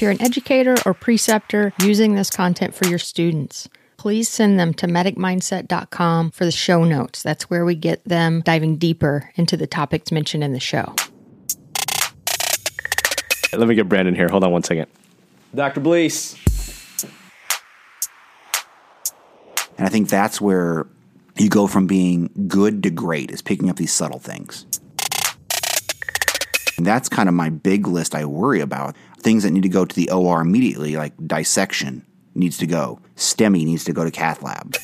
If you're an educator or preceptor using this content for your students, please send them to medicmindset.com for the show notes. That's where we get them diving deeper into the topics mentioned in the show. Let me get Brandon here. Hold on one second. Dr. Bleess. And I think that's where you go from being good to great, is picking up these subtle things. That's kind of my big list I worry about. Things that need to go to the OR immediately, like dissection needs to go, STEMI needs to go to cath lab.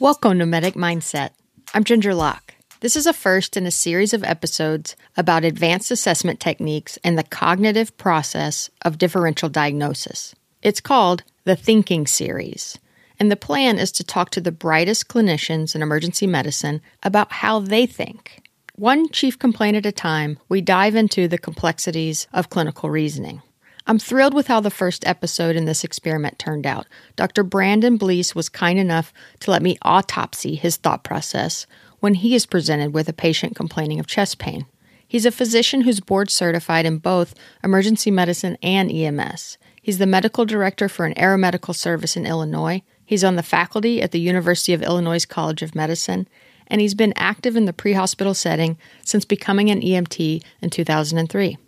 Welcome to Medic Mindset. I'm Ginger Locke. This is a first in a series of episodes about advanced assessment techniques and the cognitive process of differential diagnosis. It's called the Thinking Series, and the plan is to talk to the brightest clinicians in emergency medicine about how they think. One chief complaint at a time, we dive into the complexities of clinical reasoning. I'm thrilled with how the first episode in this experiment turned out. Dr. Brandon Bleess was kind enough to let me autopsy his thought process when he is presented with a patient complaining of chest pain. He's a physician who's board certified in both emergency medicine and EMS. He's the medical director for an aeromedical service in Illinois. He's on the faculty at the University of Illinois College of Medicine, and he's been active in the pre hospital setting since becoming an EMT in 2003.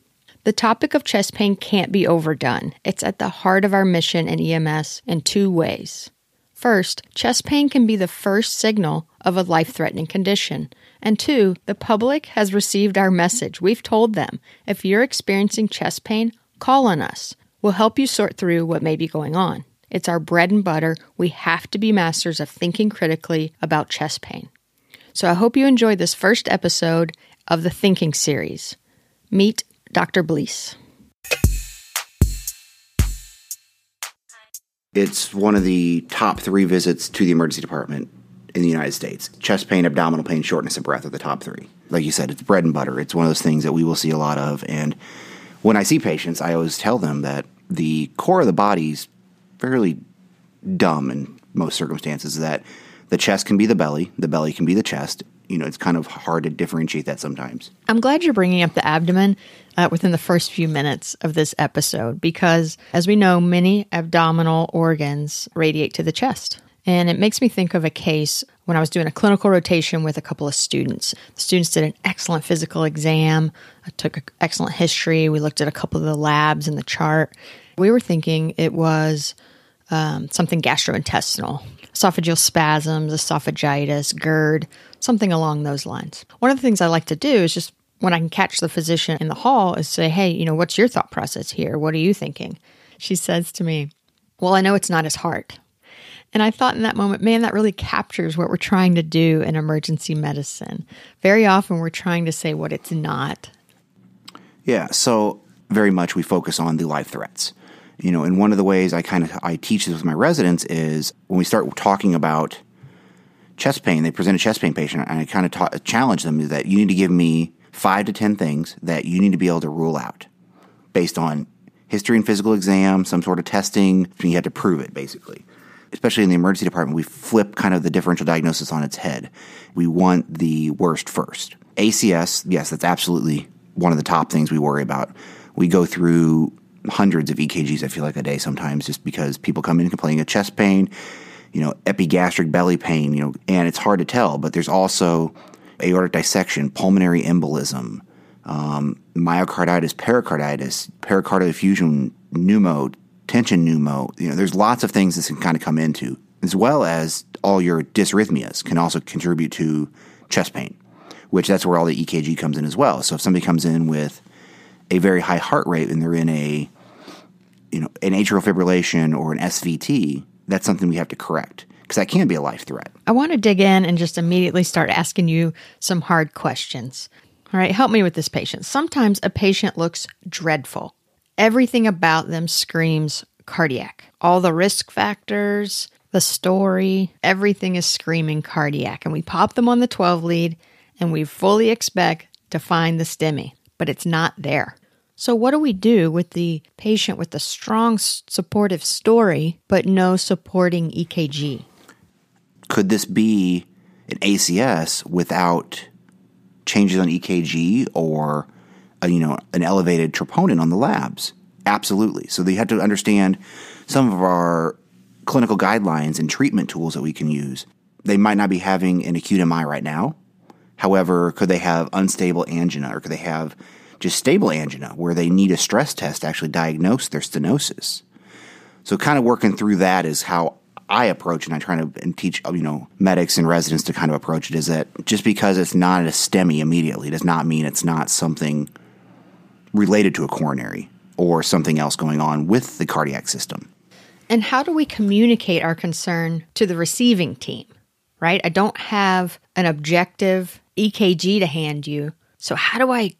The topic of chest pain can't be overdone. It's at the heart of our mission in EMS in two ways. First, chest pain can be the first signal of a life threatening condition. And two, the public has received our message. We've told them if you're experiencing chest pain, call on us. We'll help you sort through what may be going on. It's our bread and butter. We have to be masters of thinking critically about chest pain. So I hope you enjoyed this first episode of the Thinking series. Meet Dr. Bleess. It's one of the top three visits to the emergency department in the United States. Chest pain, abdominal pain, shortness of breath are the top three. Like you said, it's bread and butter. It's one of those things that we will see a lot of. And when I see patients, I always tell them that the core of the body's fairly dumb in most circumstances, that the chest can be the belly, the belly can be the chest. You know, it's kind of hard to differentiate that sometimes. I'm glad you're bringing up the abdomen uh, within the first few minutes of this episode because, as we know, many abdominal organs radiate to the chest. And it makes me think of a case when I was doing a clinical rotation with a couple of students. The students did an excellent physical exam. I took an excellent history. We looked at a couple of the labs in the chart. We were thinking it was um, something gastrointestinal, esophageal spasms, esophagitis, GERD, something along those lines. One of the things I like to do is just when I can catch the physician in the hall is say, hey, you know, what's your thought process here? What are you thinking? She says to me, well, I know it's not his heart. And I thought in that moment, man, that really captures what we're trying to do in emergency medicine. Very often we're trying to say what it's not. Yeah, so very much we focus on the life threats. You know, and one of the ways I kind of I teach this with my residents is when we start talking about chest pain, they present a chest pain patient, and I kind of ta- challenge them is that you need to give me five to ten things that you need to be able to rule out based on history and physical exam, some sort of testing. You have to prove it, basically especially in the emergency department, we flip kind of the differential diagnosis on its head. We want the worst first. ACS, yes, that's absolutely one of the top things we worry about. We go through hundreds of EKGs, I feel like, a day sometimes, just because people come in complaining of chest pain, you know, epigastric belly pain, you know, and it's hard to tell, but there's also aortic dissection, pulmonary embolism, um, myocarditis, pericarditis, pericardial effusion, pneumo, tension pneumo. You know, there's lots of things this can kind of come into, as well as all your dysrhythmias can also contribute to chest pain, which that's where all the EKG comes in as well. So if somebody comes in with a very high heart rate and they're in a you know an atrial fibrillation or an SVT, that's something we have to correct because that can be a life threat. I want to dig in and just immediately start asking you some hard questions. All right, help me with this patient. Sometimes a patient looks dreadful. Everything about them screams cardiac. All the risk factors, the story, everything is screaming cardiac. And we pop them on the 12 lead and we fully expect to find the STEMI, but it's not there. So, what do we do with the patient with a strong supportive story, but no supporting EKG? Could this be an ACS without changes on EKG or a, you know an elevated troponin on the labs. Absolutely. So they have to understand some of our clinical guidelines and treatment tools that we can use. They might not be having an acute MI right now. However, could they have unstable angina or could they have just stable angina where they need a stress test to actually diagnose their stenosis? So, kind of working through that is how I approach and I try to and teach you know medics and residents to kind of approach it is that just because it's not a STEMI immediately does not mean it's not something related to a coronary or something else going on with the cardiac system. And how do we communicate our concern to the receiving team? Right? I don't have an objective EKG to hand you. So how do I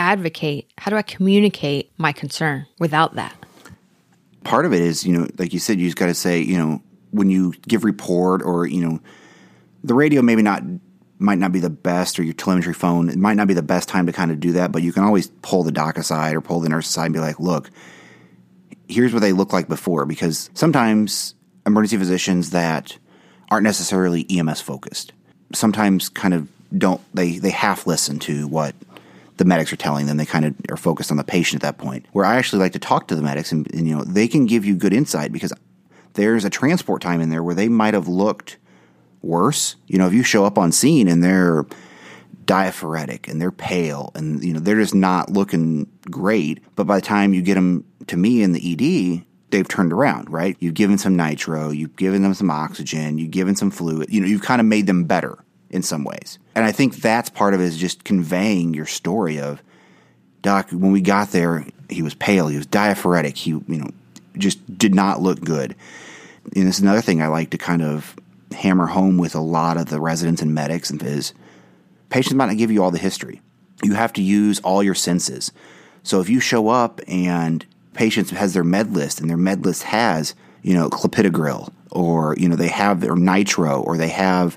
advocate? How do I communicate my concern without that? Part of it is, you know, like you said, you just got to say, you know, when you give report or you know the radio maybe not might not be the best or your telemetry phone it might not be the best time to kind of do that but you can always pull the doc aside or pull the nurse aside and be like look here's what they look like before because sometimes emergency physicians that aren't necessarily EMS focused sometimes kind of don't they they half listen to what the medics are telling them they kind of are focused on the patient at that point where i actually like to talk to the medics and, and you know they can give you good insight because there's a transport time in there where they might have looked worse. You know, if you show up on scene and they're diaphoretic and they're pale and you know they're just not looking great, but by the time you get them to me in the ED, they've turned around, right? You've given some nitro, you've given them some oxygen, you've given some fluid. You know, you've kind of made them better in some ways. And I think that's part of it is just conveying your story of Doc, when we got there, he was pale, he was diaphoretic, he, you know, just did not look good. And this is another thing I like to kind of hammer home with a lot of the residents and medics is patients might not give you all the history. You have to use all your senses. So if you show up and patients has their med list and their med list has, you know, clopidogrel or, you know, they have their nitro or they have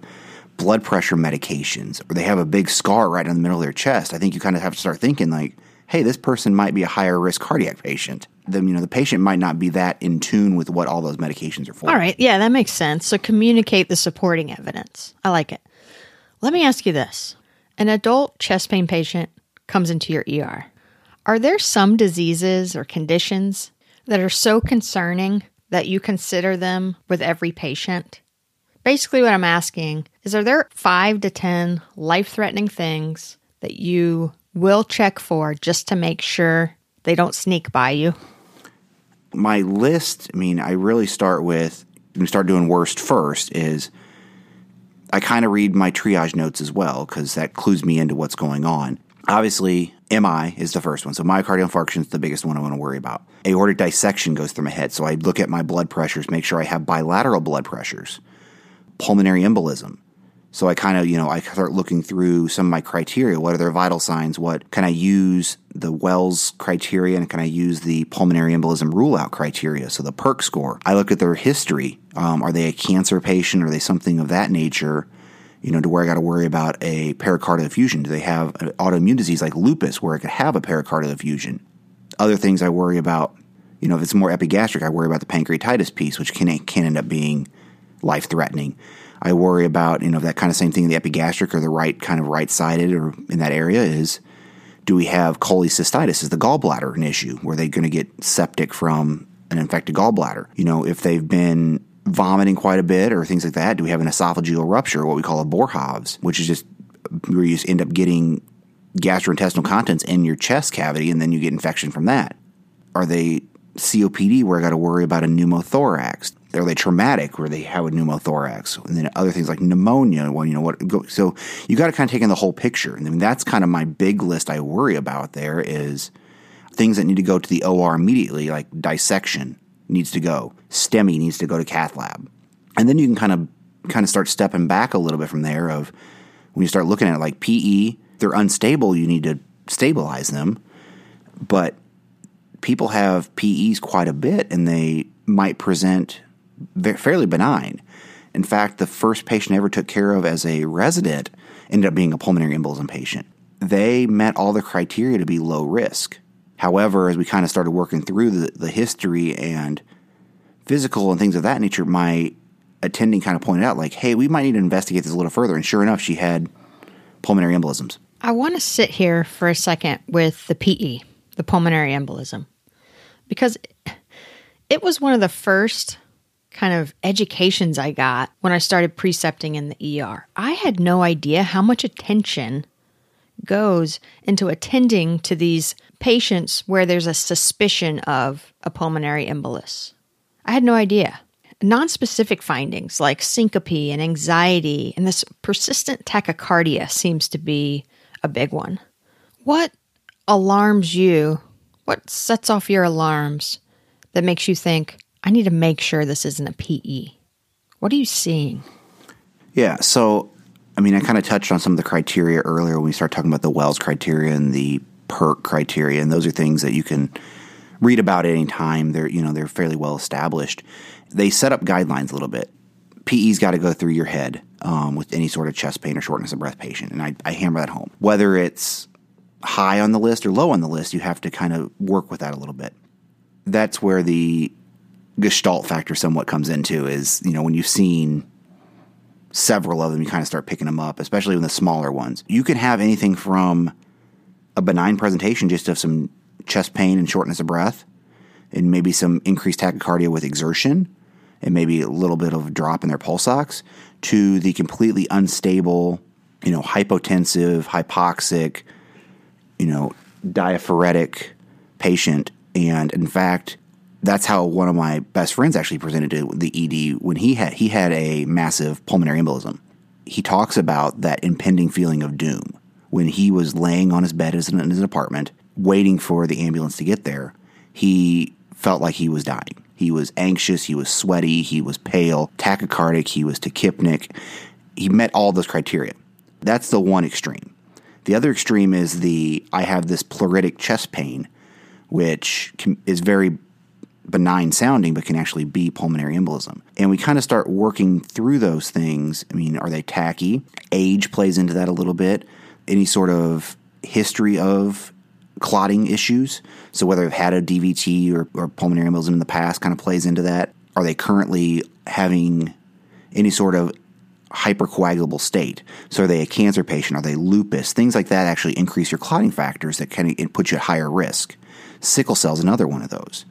blood pressure medications or they have a big scar right in the middle of their chest, I think you kind of have to start thinking like, hey, this person might be a higher risk cardiac patient the you know the patient might not be that in tune with what all those medications are for. All right, yeah, that makes sense. So communicate the supporting evidence. I like it. Let me ask you this. An adult chest pain patient comes into your ER. Are there some diseases or conditions that are so concerning that you consider them with every patient? Basically, what I'm asking is are there five to 10 life threatening things that you will check for just to make sure they don't sneak by you? my list, I mean, I really start with, and start doing worst first, is I kind of read my triage notes as well because that clues me into what's going on. Obviously, MI is the first one. So myocardial infarction is the biggest one I want to worry about. Aortic dissection goes through my head. So I look at my blood pressures, make sure I have bilateral blood pressures. Pulmonary embolism. So I kind of, you know, I start looking through some of my criteria. What are their vital signs? What can I use the Wells criteria and can I use the pulmonary embolism rule out criteria? So the PERC score. I look at their history. Um, are they a cancer patient? Are they something of that nature? You know, to where I got to worry about a pericardial effusion? Do they have an autoimmune disease like lupus where I could have a pericardial effusion? Other things I worry about, you know, if it's more epigastric, I worry about the pancreatitis piece, which can, can end up being life threatening. I worry about, you know, that kind of same thing, in the epigastric or the right kind of right sided or in that area is do we have cholecystitis? Is the gallbladder an issue? Were they going to get septic from an infected gallbladder? You know, if they've been vomiting quite a bit or things like that, do we have an esophageal rupture, what we call a Boerhaave, which is just where you just end up getting gastrointestinal contents in your chest cavity and then you get infection from that? Are they COPD where I got to worry about a pneumothorax? Are they traumatic where they have a pneumothorax and then other things like pneumonia. Well you know what? Go, so you got to kind of take in the whole picture. And I mean, that's kind of my big list i worry about there is things that need to go to the or immediately like dissection needs to go STEMI needs to go to cath lab. And then you can kind of kind of start stepping back a little bit from there of when you start looking at it like pe they're unstable you need to stabilize them. But people have PEs quite a bit and they might present fairly benign. In fact, the first patient I ever took care of as a resident ended up being a pulmonary embolism patient. They met all the criteria to be low risk. However, as we kind of started working through the, the history and physical and things of that nature, my attending kind of pointed out, like, hey, we might need to investigate this a little further. And sure enough, she had pulmonary embolisms. I want to sit here for a second with the PE, the pulmonary embolism, because it was one of the first kind of educations I got when I started precepting in the ER. I had no idea how much attention goes into attending to these patients where there's a suspicion of a pulmonary embolus. I had no idea. Non-specific findings like syncope and anxiety and this persistent tachycardia seems to be a big one. What alarms you? What sets off your alarms that makes you think, I need to make sure this isn't a PE? What are you seeing? Yeah, so I mean, I kind of touched on some of the criteria earlier when we started talking about the Wells criteria and the PERC criteria, and those are things that you can read about at any time. They're you know they're fairly well established. They set up guidelines a little bit. PE's got to go through your head um, with any sort of chest pain or shortness of breath patient, and I, I hammer that home. Whether it's high on the list or low on the list, you have to kind of work with that a little bit. That's where the gestalt factor somewhat comes into is you know when you've seen several of them, you kind of start picking them up, especially with the smaller ones. You can have anything from a benign presentation just of some chest pain and shortness of breath, and maybe some increased tachycardia with exertion, and maybe a little bit of drop in their pulse ox, to the completely unstable, you know, hypotensive, hypoxic, you know, diaphoretic patient. And in fact, that's how one of my best friends actually presented to the ED when he had he had a massive pulmonary embolism. He talks about that impending feeling of doom when he was laying on his bed in his apartment, waiting for the ambulance to get there. He felt like he was dying. He was anxious. He was sweaty. He was pale, tachycardic. He was tachypneic. He met all those criteria. That's the one extreme. The other extreme is the I have this pleuritic chest pain, which is very benign sounding, but can actually be pulmonary embolism. And we kind of start working through those things. I mean, are they tacky? Age plays into that a little bit. Any sort of history of clotting issues. So whether they've had a DVT or, or pulmonary embolism in the past kind of plays into that. Are they currently having any sort of hypercoagulable state. So are they a cancer patient? Are they lupus? Things like that actually increase your clotting factors that can put you at higher risk. Sickle cell is another one of those.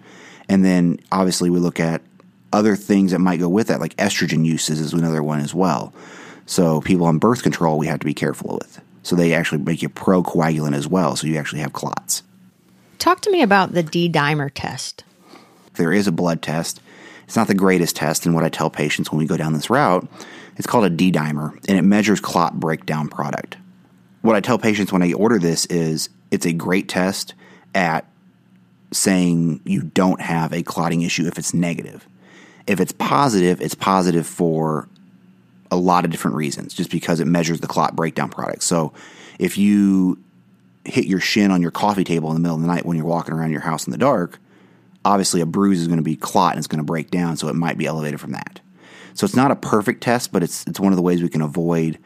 And then obviously we look at other things that might go with that, like estrogen uses is another one as well. So people on birth control we have to be careful with. So they actually make you procoagulant as well, so you actually have clots. Talk to me about the D dimer test. There is a blood test. It's not the greatest test, and what I tell patients when we go down this route, it's called a D dimer, and it measures clot breakdown product. What I tell patients when I order this is it's a great test at saying you don't have a clotting issue if it's negative. If it's positive, it's positive for a lot of different reasons, just because it measures the clot breakdown product. So if you hit your shin on your coffee table in the middle of the night when you're walking around your house in the dark, obviously a bruise is going to be clot and it's going to break down, so it might be elevated from that. So it's not a perfect test, but it's it's one of the ways we can avoid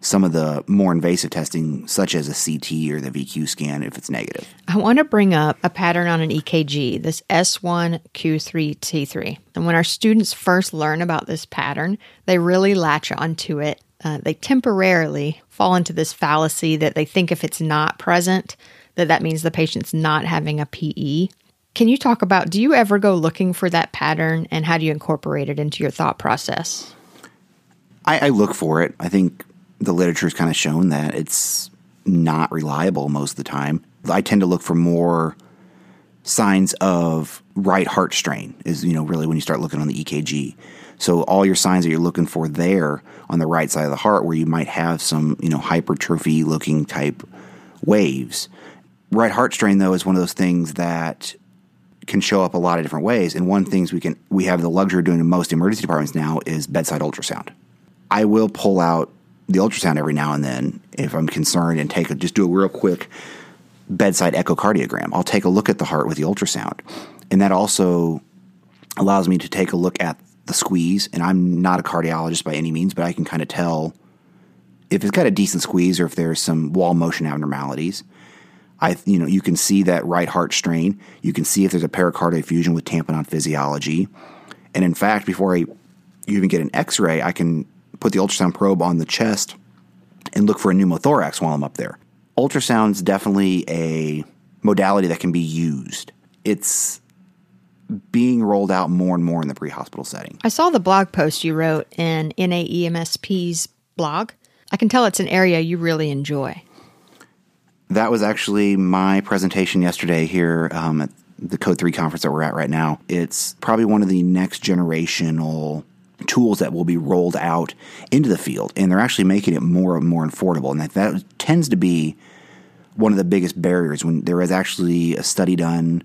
some of the more invasive testing, such as a CT or the VQ scan, if it's negative. I want to bring up a pattern on an EKG, this S1Q3T3. And when our students first learn about this pattern, they really latch onto it. Uh, they temporarily fall into this fallacy that they think if it's not present, that that means the patient's not having a PE. Can you talk about do you ever go looking for that pattern and how do you incorporate it into your thought process? I, I look for it. I think the literature's kind of shown that it's not reliable most of the time. I tend to look for more signs of right heart strain is you know really when you start looking on the EKG. So all your signs that you're looking for there on the right side of the heart where you might have some, you know, hypertrophy looking type waves. Right heart strain though is one of those things that can show up a lot of different ways and one things we can we have the luxury of doing in most emergency departments now is bedside ultrasound. I will pull out the ultrasound every now and then if I'm concerned and take a, just do a real quick bedside echocardiogram. I'll take a look at the heart with the ultrasound. And that also allows me to take a look at the squeeze. And I'm not a cardiologist by any means, but I can kind of tell if it's got a decent squeeze or if there's some wall motion abnormalities. I, you know, you can see that right heart strain. You can see if there's a pericardial effusion with tamponade physiology. And in fact, before I even get an X-ray, I can put the ultrasound probe on the chest and look for a pneumothorax while I'm up there. ultrasound's definitely a modality that can be used. It's being rolled out more and more in the pre-hospital setting. I saw the blog post you wrote in NAEMSP's blog. I can tell it's an area you really enjoy. That was actually my presentation yesterday here um, at the Code 3 conference that we're at right now. It's probably one of the next generational tools that will be rolled out into the field, and they're actually making it more and more affordable. And that, that tends to be one of the biggest barriers when there was actually a study done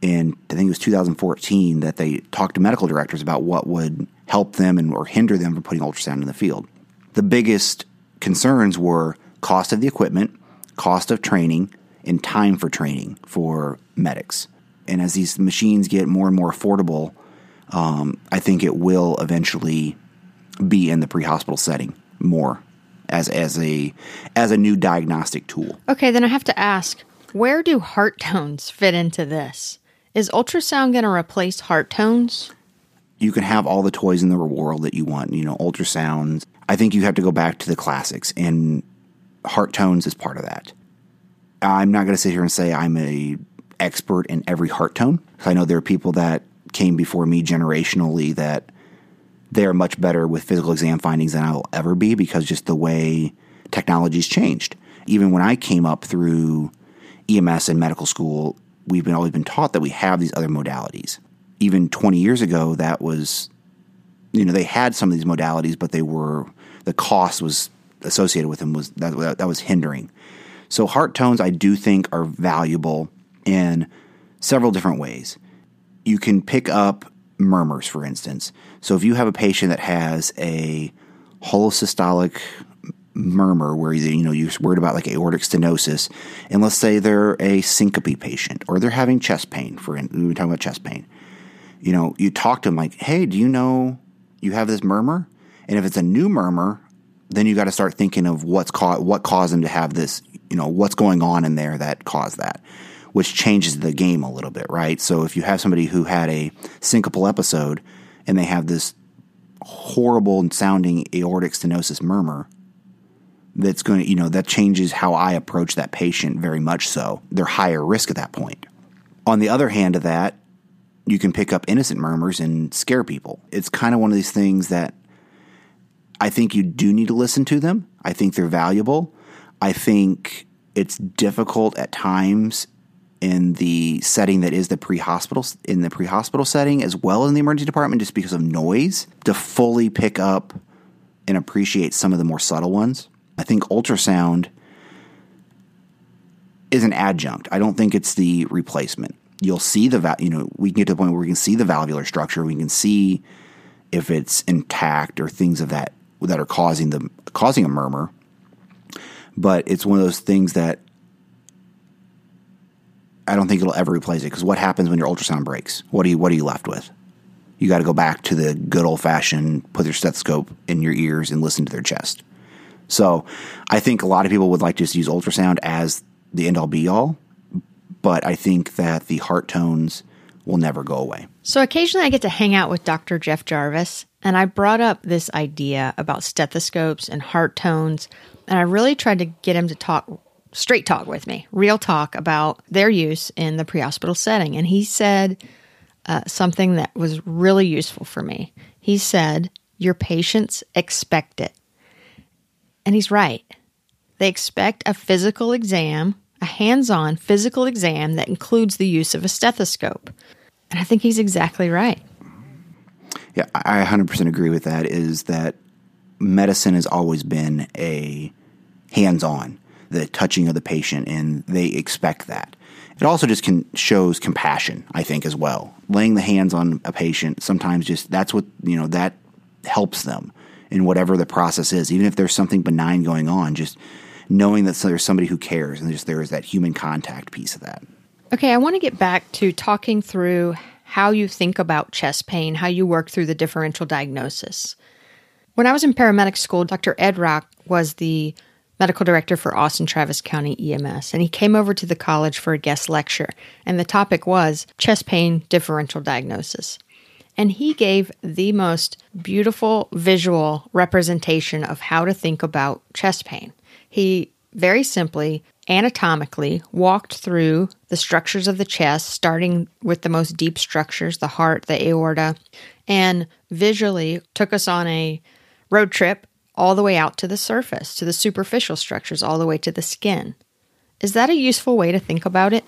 in I think it was 2014 that they talked to medical directors about what would help them and or hinder them from putting ultrasound in the field. The biggest concerns were cost of the equipment, cost of training, and time for training for medics. And as these machines get more and more affordable, um, I think it will eventually be in the pre-hospital setting more as as a as a new diagnostic tool. Okay, then I have to ask, where do heart tones fit into this? Is ultrasound going to replace heart tones? You can have all the toys in the world that you want, you know, ultrasounds. I think you have to go back to the classics, and heart tones is part of that. I'm not going to sit here and say I'm a expert in every heart tone. I know there are people that came before me generationally that they're much better with physical exam findings than I will ever be because just the way technology's changed. Even when I came up through EMS and medical school, we've been always been taught that we have these other modalities. Even 20 years ago, that was, you know, they had some of these modalities, but they were the cost was associated with them was that that was hindering. So heart tones, I do think, are valuable in several different ways. You can pick up murmurs, for instance. So if you have a patient that has a holosystolic murmur where you know you're worried about like aortic stenosis, and let's say they're a syncope patient or they're having chest pain. For we were talking about chest pain, you know, you talk to them like, "Hey, do you know you have this murmur?" And if it's a new murmur, then you got to start thinking of what's ca- what caused them to have this. You know, what's going on in there that caused that, which changes the game a little bit, right? So if you have somebody who had a syncopal episode and they have this horrible sounding aortic stenosis murmur, that's going to, you know, that changes how I approach that patient very much so. They're higher risk at that point. On the other hand of that, you can pick up innocent murmurs and scare people. It's kind of one of these things that I think you do need to listen to them. I think they're valuable. I think it's difficult at times in the setting that is the pre-hospital in the pre-hospital setting as well in the emergency department just because of noise to fully pick up and appreciate some of the more subtle ones. I think ultrasound is an adjunct. I don't think it's the replacement. You'll see the you know we can get to the point where we can see the valvular structure. We can see if it's intact or things of that that are causing the causing a murmur. But it's one of those things that I don't think it'll ever replace it because what happens when your ultrasound breaks? What are you what are you left with? You got to go back to the good old fashioned put your stethoscope in your ears and listen to their chest. So I think a lot of people would like to just use ultrasound as the end all be all, but I think that the heart tones will never go away. So occasionally I get to hang out with Dr. Jeff Jarvis, and I brought up this idea about stethoscopes and heart tones, and I really tried to get him to talk straight talk with me, real talk about their use in the pre hospital setting. And he said uh, something that was really useful for me. He said, Your patients expect it. And he's right. They expect a physical exam, a hands on physical exam that includes the use of a stethoscope. And I think he's exactly right. Yeah, I 100% agree with that. Is that medicine has always been a hands on, the touching of the patient, and they expect that. It also just can, shows compassion, I think, as well. Laying the hands on a patient sometimes just that's what, you know, that helps them in whatever the process is, even if there's something benign going on, just knowing that there's somebody who cares and just there is that human contact piece of that. Okay, I want to get back to talking through how you think about chest pain, how you work through the differential diagnosis. When I was in paramedic school, Dr. Ed Racht was the medical director for Austin Travis County EMS, and he came over to the college for a guest lecture, and the topic was chest pain differential diagnosis. And he gave the most beautiful visual representation of how to think about chest pain. He very simply, anatomically, walked through the structures of the chest, starting with the most deep structures, the heart, the aorta, and visually took us on a road trip all the way out to the surface, to the superficial structures, all the way to the skin. Is that a useful way to think about it?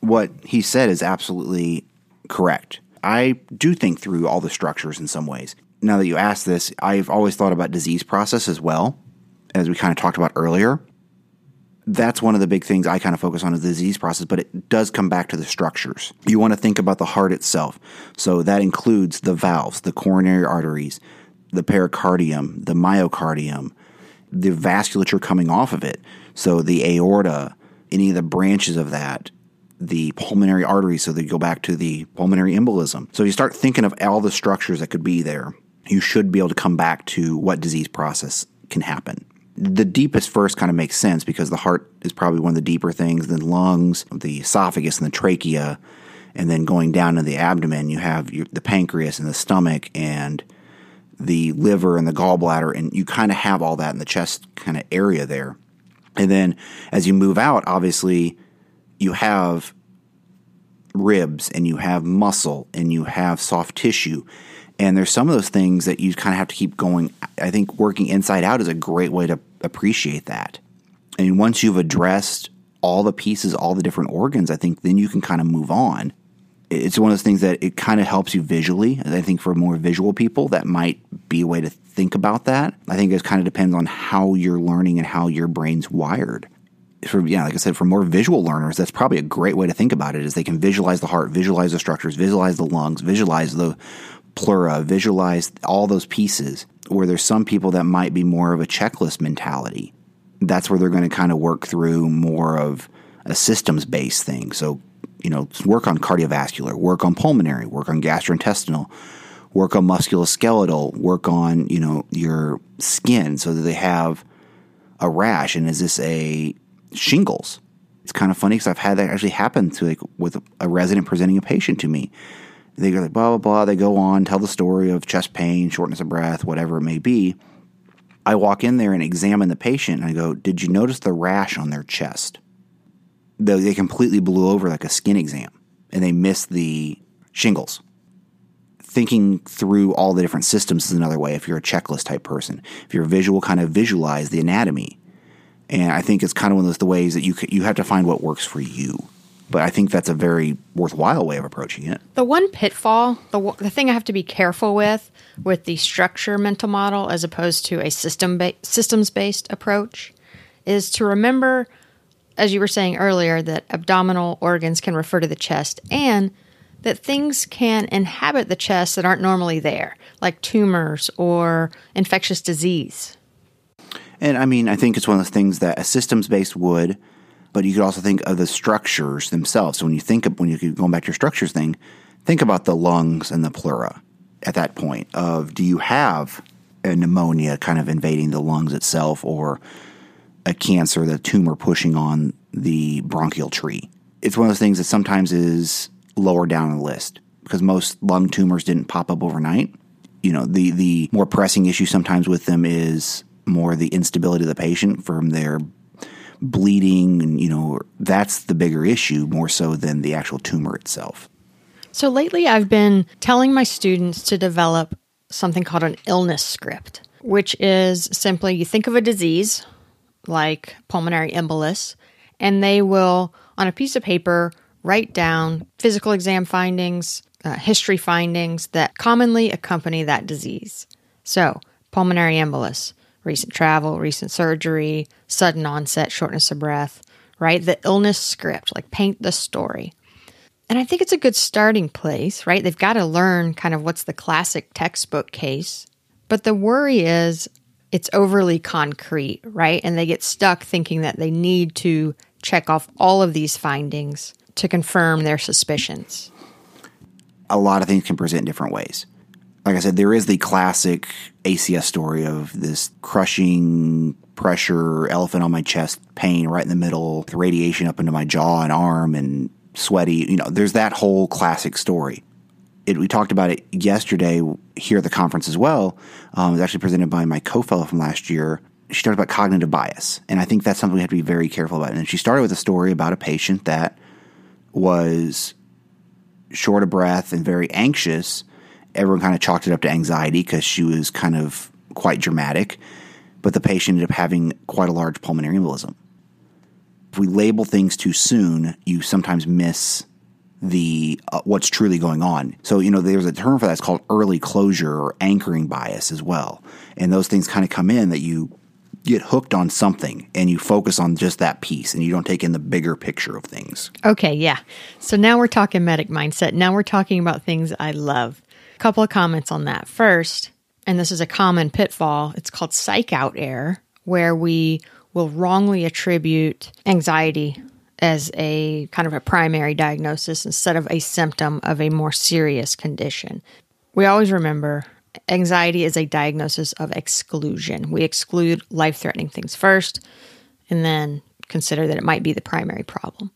What he said is absolutely correct. I do think through all the structures in some ways. Now that you ask this, I've always thought about disease process as well, as we kind of talked about earlier. That's one of the big things I kind of focus on is the disease process, but it does come back to the structures. You want to think about the heart itself. So that includes the valves, the coronary arteries, the pericardium, the myocardium, the vasculature coming off of it. So the aorta, any of the branches of that, the pulmonary artery, so they go back to the pulmonary embolism. So you start thinking of all the structures that could be there, you should be able to come back to what disease process can happen. The deepest first kind of makes sense because the heart is probably one of the deeper things, then lungs, the esophagus, and the trachea. And then going down to the abdomen, you have your, the pancreas and the stomach and the liver and the gallbladder, and you kind of have all that in the chest kind of area there. And then as you move out, obviously, you have ribs and you have muscle and you have soft tissue. And there's some of those things that you kind of have to keep going. I think working inside out is a great way to appreciate that. And once you've addressed all the pieces, all the different organs, I think then you can kind of move on. It's one of those things that it kind of helps you visually. I think for more visual people, that might be a way to think about that. I think it kind of depends on how you're learning and how your brain's wired for yeah, like I said, for more visual learners, that's probably a great way to think about it. Is they can visualize the heart, visualize the structures, visualize the lungs, visualize the pleura, visualize all those pieces. Where there's some people that might be more of a checklist mentality. That's where they're going to kind of work through more of a systems based thing. So, you know, work on cardiovascular, work on pulmonary, work on gastrointestinal, work on musculoskeletal, work on, you know, your skin so that they have a rash. And is this a shingles. It's kind of funny because I've had that actually happen to like with a resident presenting a patient to me. They go like blah blah blah. They go on tell the story of chest pain, shortness of breath, whatever it may be. I walk in there and examine the patient and I go, "Did you notice the rash on their chest?" They, they completely blew over like a skin exam and they missed the shingles. Thinking through all the different systems is another way. If you're a checklist type person, if you're visual, kind of visualize the anatomy and I think it's kind of one of those the ways that you you have to find what works for you. But I think that's a very worthwhile way of approaching it. The one pitfall, the the thing I have to be careful with with the structure mental model as opposed to a system ba- systems based approach is to remember as you were saying earlier that abdominal organs can refer to the chest and that things can inhabit the chest that aren't normally there, like tumors or infectious disease. And I mean, I think it's one of those things that a systems based would, but you could also think of the structures themselves. So when you think of when you going back to your structures thing, think about the lungs and the pleura at that point of do you have a pneumonia kind of invading the lungs itself or a cancer, the tumor pushing on the bronchial tree. It's one of those things that sometimes is lower down on the list because most lung tumors didn't pop up overnight. You know, the the more pressing issue sometimes with them is more the instability of the patient from their bleeding and you know that's the bigger issue more so than the actual tumor itself so lately i've been telling my students to develop something called an illness script which is simply you think of a disease like pulmonary embolus and they will on a piece of paper write down physical exam findings uh, history findings that commonly accompany that disease so pulmonary embolus recent travel, recent surgery, sudden onset, shortness of breath, right? The illness script, like paint the story. And I think it's a good starting place, right? They've got to learn kind of what's the classic textbook case. But the worry is it's overly concrete, right? And they get stuck thinking that they need to check off all of these findings to confirm their suspicions. A lot of things can present in different ways like I said, there is the classic ACS story of this crushing pressure, elephant on my chest, pain right in the middle, the radiation up into my jaw and arm, and sweaty. You know, there's that whole classic story. It, we talked about it yesterday here at the conference as well. Um, it was actually presented by my co-fellow from last year. she talked about cognitive bias. And I think that's something we have to be very careful about. And she started with a story about a patient that was short of breath and very anxious. Everyone kind of chalked it up to anxiety because she was kind of quite dramatic. But the patient ended up having quite a large pulmonary embolism. If we label things too soon, you sometimes miss the uh, what's truly going on. So you know, there's a term for that. It's called early closure or anchoring bias as well. And those things kind of come in that you get hooked on something and you focus on just that piece and you don't take in the bigger picture of things. Okay, yeah. So now we're talking medic mindset. Now we're talking about things I love. A couple of comments on that. First, and this is a common pitfall, it's called psych out error, where we will wrongly attribute anxiety as a kind of a primary diagnosis instead of a symptom of a more serious condition. We always remember anxiety is a diagnosis of exclusion. We exclude life threatening things first and then consider that it might be the primary problem.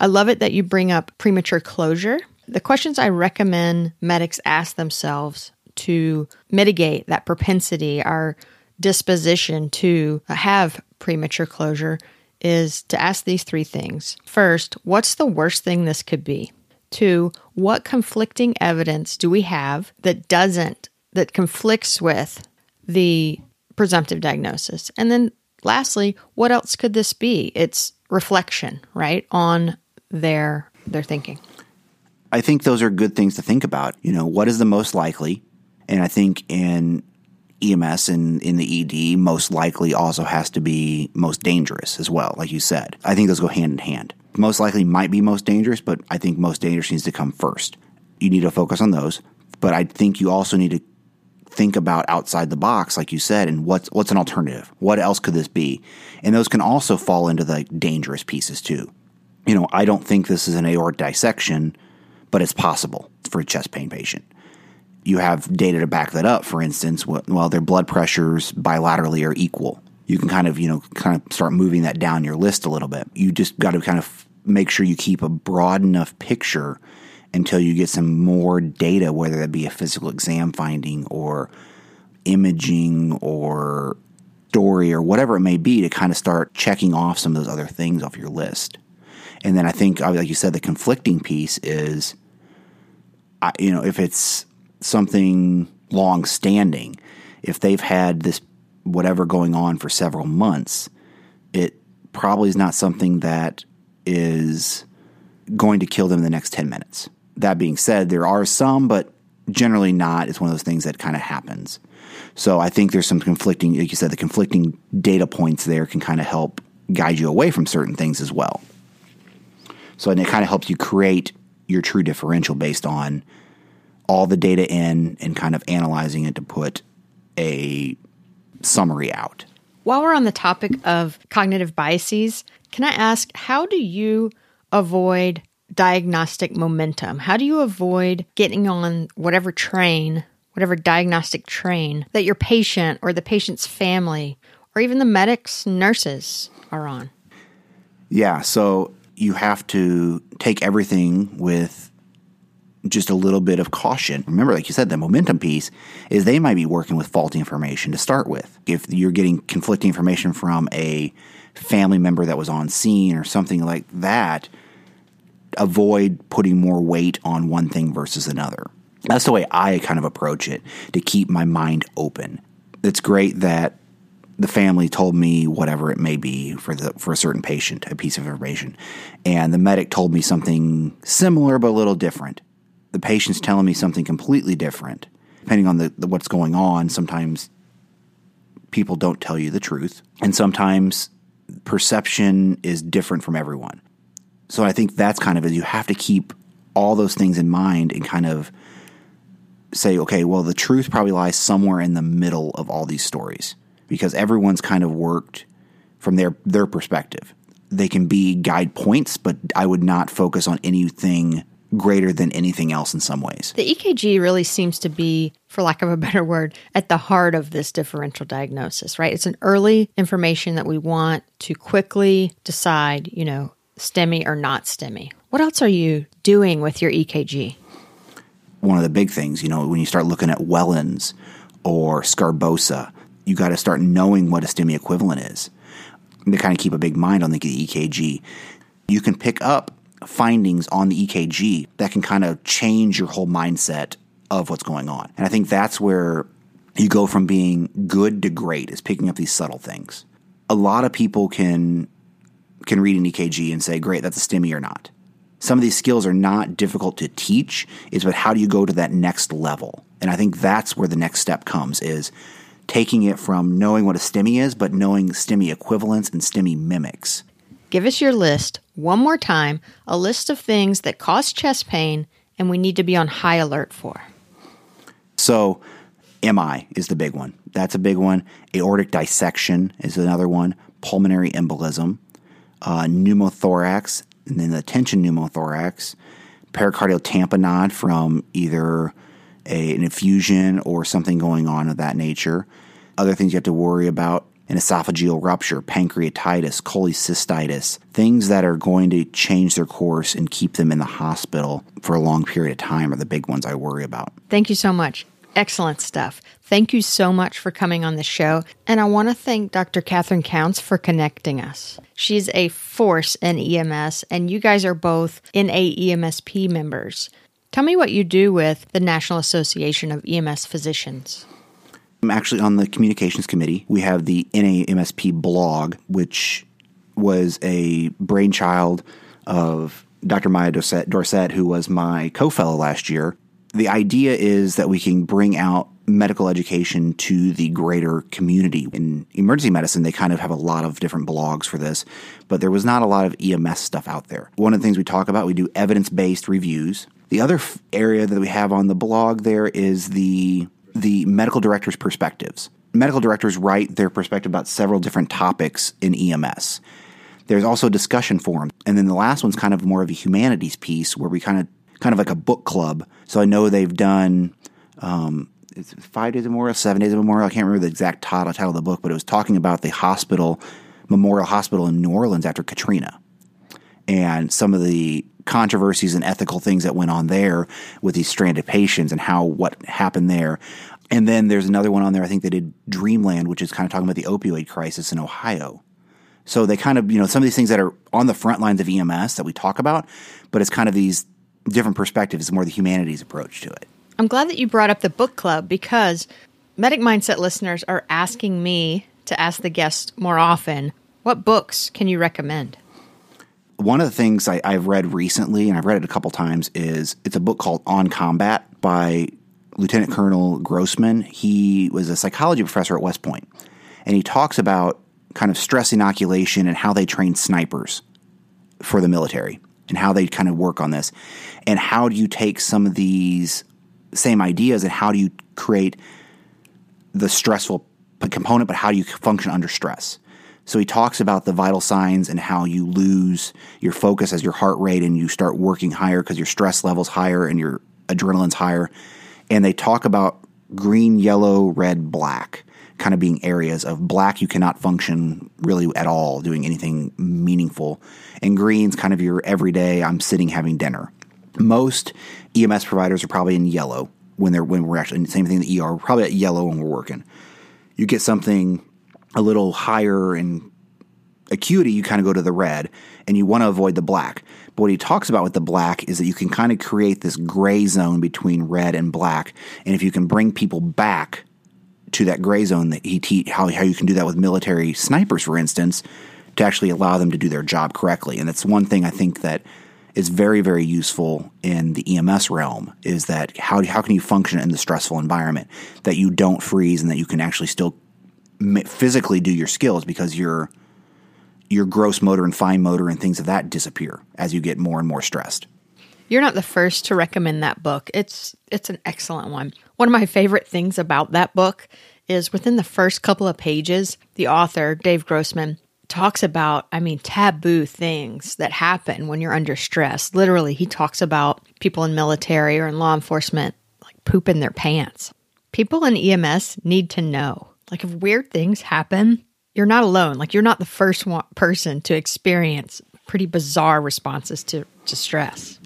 I love it that you bring up premature closure. The questions I recommend medics ask themselves to mitigate that propensity, our disposition to have premature closure, is to ask these three things. First, what's the worst thing this could be? Two, what conflicting evidence do we have that doesn't that conflicts with the presumptive diagnosis. And then lastly, what else could this be? It's reflection, right, on their their thinking. I think those are good things to think about. You know, what is the most likely? And I think in EMS and in the ED, most likely also has to be most dangerous as well, like you said. I think those go hand in hand. Most likely might be most dangerous, but I think most dangerous needs to come first. You need to focus on those. But I think you also need to think about outside the box, like you said, and what's what's an alternative? What else could this be? And those can also fall into the dangerous pieces too. You know, I don't think this is an aortic dissection, but it's possible for a chest pain patient. You have data to back that up. For instance, well, their blood pressures bilaterally are equal. You can kind of, you know, kind of start moving that down your list a little bit. You just got to kind of make sure you keep a broad enough picture until you get some more data, whether that be a physical exam finding or imaging or story or whatever it may be to kind of start checking off some of those other things off your list. And then I think, like you said, the conflicting piece is, you know, if it's something long standing, if they've had this whatever going on for several months, it probably is not something that is going to kill them in the next 10 minutes. That being said, there are some, but generally not. It's one of those things that kind of happens. So I think there's some conflicting, like you said, the conflicting data points there can kind of help guide you away from certain things as well. So and it kind of helps you create your true differential based on all the data in and kind of analyzing it to put a summary out. While we're on the topic of cognitive biases, can I ask how do you avoid diagnostic momentum? How do you avoid getting on whatever train, whatever diagnostic train that your patient or the patient's family or even the medics, nurses are on? Yeah, so you have to take everything with just a little bit of caution. Remember, like you said, the momentum piece is they might be working with faulty information to start with. If you're getting conflicting information from a family member that was on scene or something like that, avoid putting more weight on one thing versus another. That's the way I kind of approach it to keep my mind open. It's great that the family told me whatever it may be for the for a certain patient, a piece of information, and the medic told me something similar but a little different. The patient's telling me something completely different. Depending on the, the what's going on, sometimes people don't tell you the truth, and sometimes perception is different from everyone. So I think that's kind of it. You have to keep all those things in mind and kind of say, okay, well, the truth probably lies somewhere in the middle of all these stories because everyone's kind of worked from their their perspective. They can be guide points, but I would not focus on anything greater than anything else in some ways. The EKG really seems to be, for lack of a better word, at the heart of this differential diagnosis, right? It's an early information that we want to quickly decide, you know, STEMI or not STEMI. What else are you doing with your EKG? One of the big things, you know, when you start looking at Wellens or Sgarbossa, you got to start knowing what a STEMI equivalent is. to kind of keep a big mind on the EKG, you can pick up findings on the EKG that can kind of change your whole mindset of what's going on. And I think that's where you go from being good to great is picking up these subtle things. A lot of people can can read an EKG and say, "Great, that's a STEMI or not." Some of these skills are not difficult to teach. It's but how do you go to that next level? And I think that's where the next step comes is taking it from knowing what a STEMI is, but knowing STEMI equivalents and STEMI mimics. Give us your list one more time, a list of things that cause chest pain and we need to be on high alert for. So, MI is the big one. That's a big one. Aortic dissection is another one. Pulmonary embolism, uh, pneumothorax, and then the tension pneumothorax, pericardial tamponade from either a, an effusion or something going on of that nature. Other things you have to worry about an esophageal rupture, pancreatitis, cholecystitis, things that are going to change their course and keep them in the hospital for a long period of time are the big ones I worry about. Thank you so much. Excellent stuff. Thank you so much for coming on the show. And I want to thank Dr. Catherine Counts for connecting us. She's a force in EMS, and you guys are both NAEMSP members. Tell me what you do with the National Association of EMS Physicians. I'm actually on the communications committee. We have the NAEMSP blog, which was a brainchild of Dr. Maia Dorsett, who was my co fellow last year the idea is that we can bring out medical education to the greater community. In emergency medicine, they kind of have a lot of different blogs for this, but there was not a lot of EMS stuff out there. One of the things we talk about, we do evidence based reviews. The other area that we have on the blog there is the the medical director's perspectives. Medical directors write their perspective about several different topics in EMS. There's also a discussion forum. And then the last one's kind of more of a humanities piece where we kind of kind of like a book club. So I know they've done um, five days of memorial, seven days of memorial. I can't remember the exact title, title of the book, but it was talking about the hospital, Memorial Hospital in New Orleans after Katrina, and some of the controversies and ethical things that went on there with these stranded patients and how what happened there. And then there's another one on there. I think they did Dreamland, which is kind of talking about the opioid crisis in Ohio. So they kind of, you know, some of these things that are on the front lines of EMS that we talk about, but it's kind of these different perspectives, more the humanities approach to it. I'm glad that you brought up the book club because Medic Mindset listeners are asking me to ask the guests more often what books can you recommend? One of the things I, have read recently, and I've read it a couple times, is it's a book called On Combat by Lieutenant Colonel Grossman. He was a psychology professor at West Point, and he talks about kind of stress inoculation and how they train snipers for the military and how they kind of work on this. And how do you take some of these same ideas and how do you create the stressful component, but how do you function under stress? So he talks about the vital signs and how you lose your focus as your heart rate and you start working higher because your stress level's higher and your adrenaline's higher. And they talk about green, yellow, red, black kind of being areas of black you cannot function really at all doing anything meaningful. And green's kind of your everyday i'm sitting having dinner. Most ems providers are probably in yellow when they're when we're actually the same thing in the er probably at yellow when we're working. You get something a little higher in acuity you kind of go to the red and you want to avoid the black but what he talks about with the black is that you can kind of create this gray zone between red and black and if you can bring people back to that gray zone that he te- how how you can do that with military snipers, for instance, to actually allow them to do their job correctly. And that's one thing I think that is very very useful in the EMS realm is that how how can you function in the stressful environment that you don't freeze and that you can actually still physically do your skills because your your gross motor and fine motor and things of that disappear as you get more and more stressed. You're not the first to recommend that book. It's it's an excellent one. One of my favorite things about that book is within the first couple of pages, the author, Dave Grossman, talks about, I mean, taboo things that happen when you're under stress. Literally, he talks about people in military or in law enforcement like pooping their pants. People in EMS need to know. Like if weird things happen, you're not alone. Like you're not the first one, person to experience pretty bizarre responses to, to stress.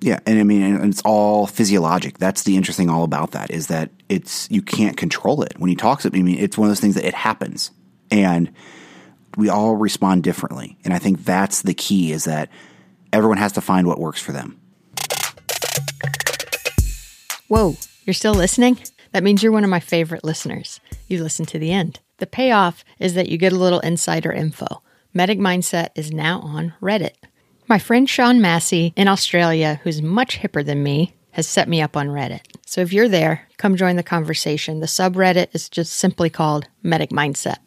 Yeah, and I mean, and it's all physiologic. That's the interesting all about that is that it's you can't control it. When he talks, I mean, it's one of those things that it happens, and we all respond differently. And I think that's the key is that everyone has to find what works for them. Whoa, you're still listening? That means you're one of my favorite listeners. You listen to the end. The payoff is that you get a little insider info. Medic Mindset is now on Reddit. My friend Sean Massey in Australia, who's much hipper than me, has set me up on Reddit. So if you're there, come join the conversation. The subreddit is just simply called Medic Mindset.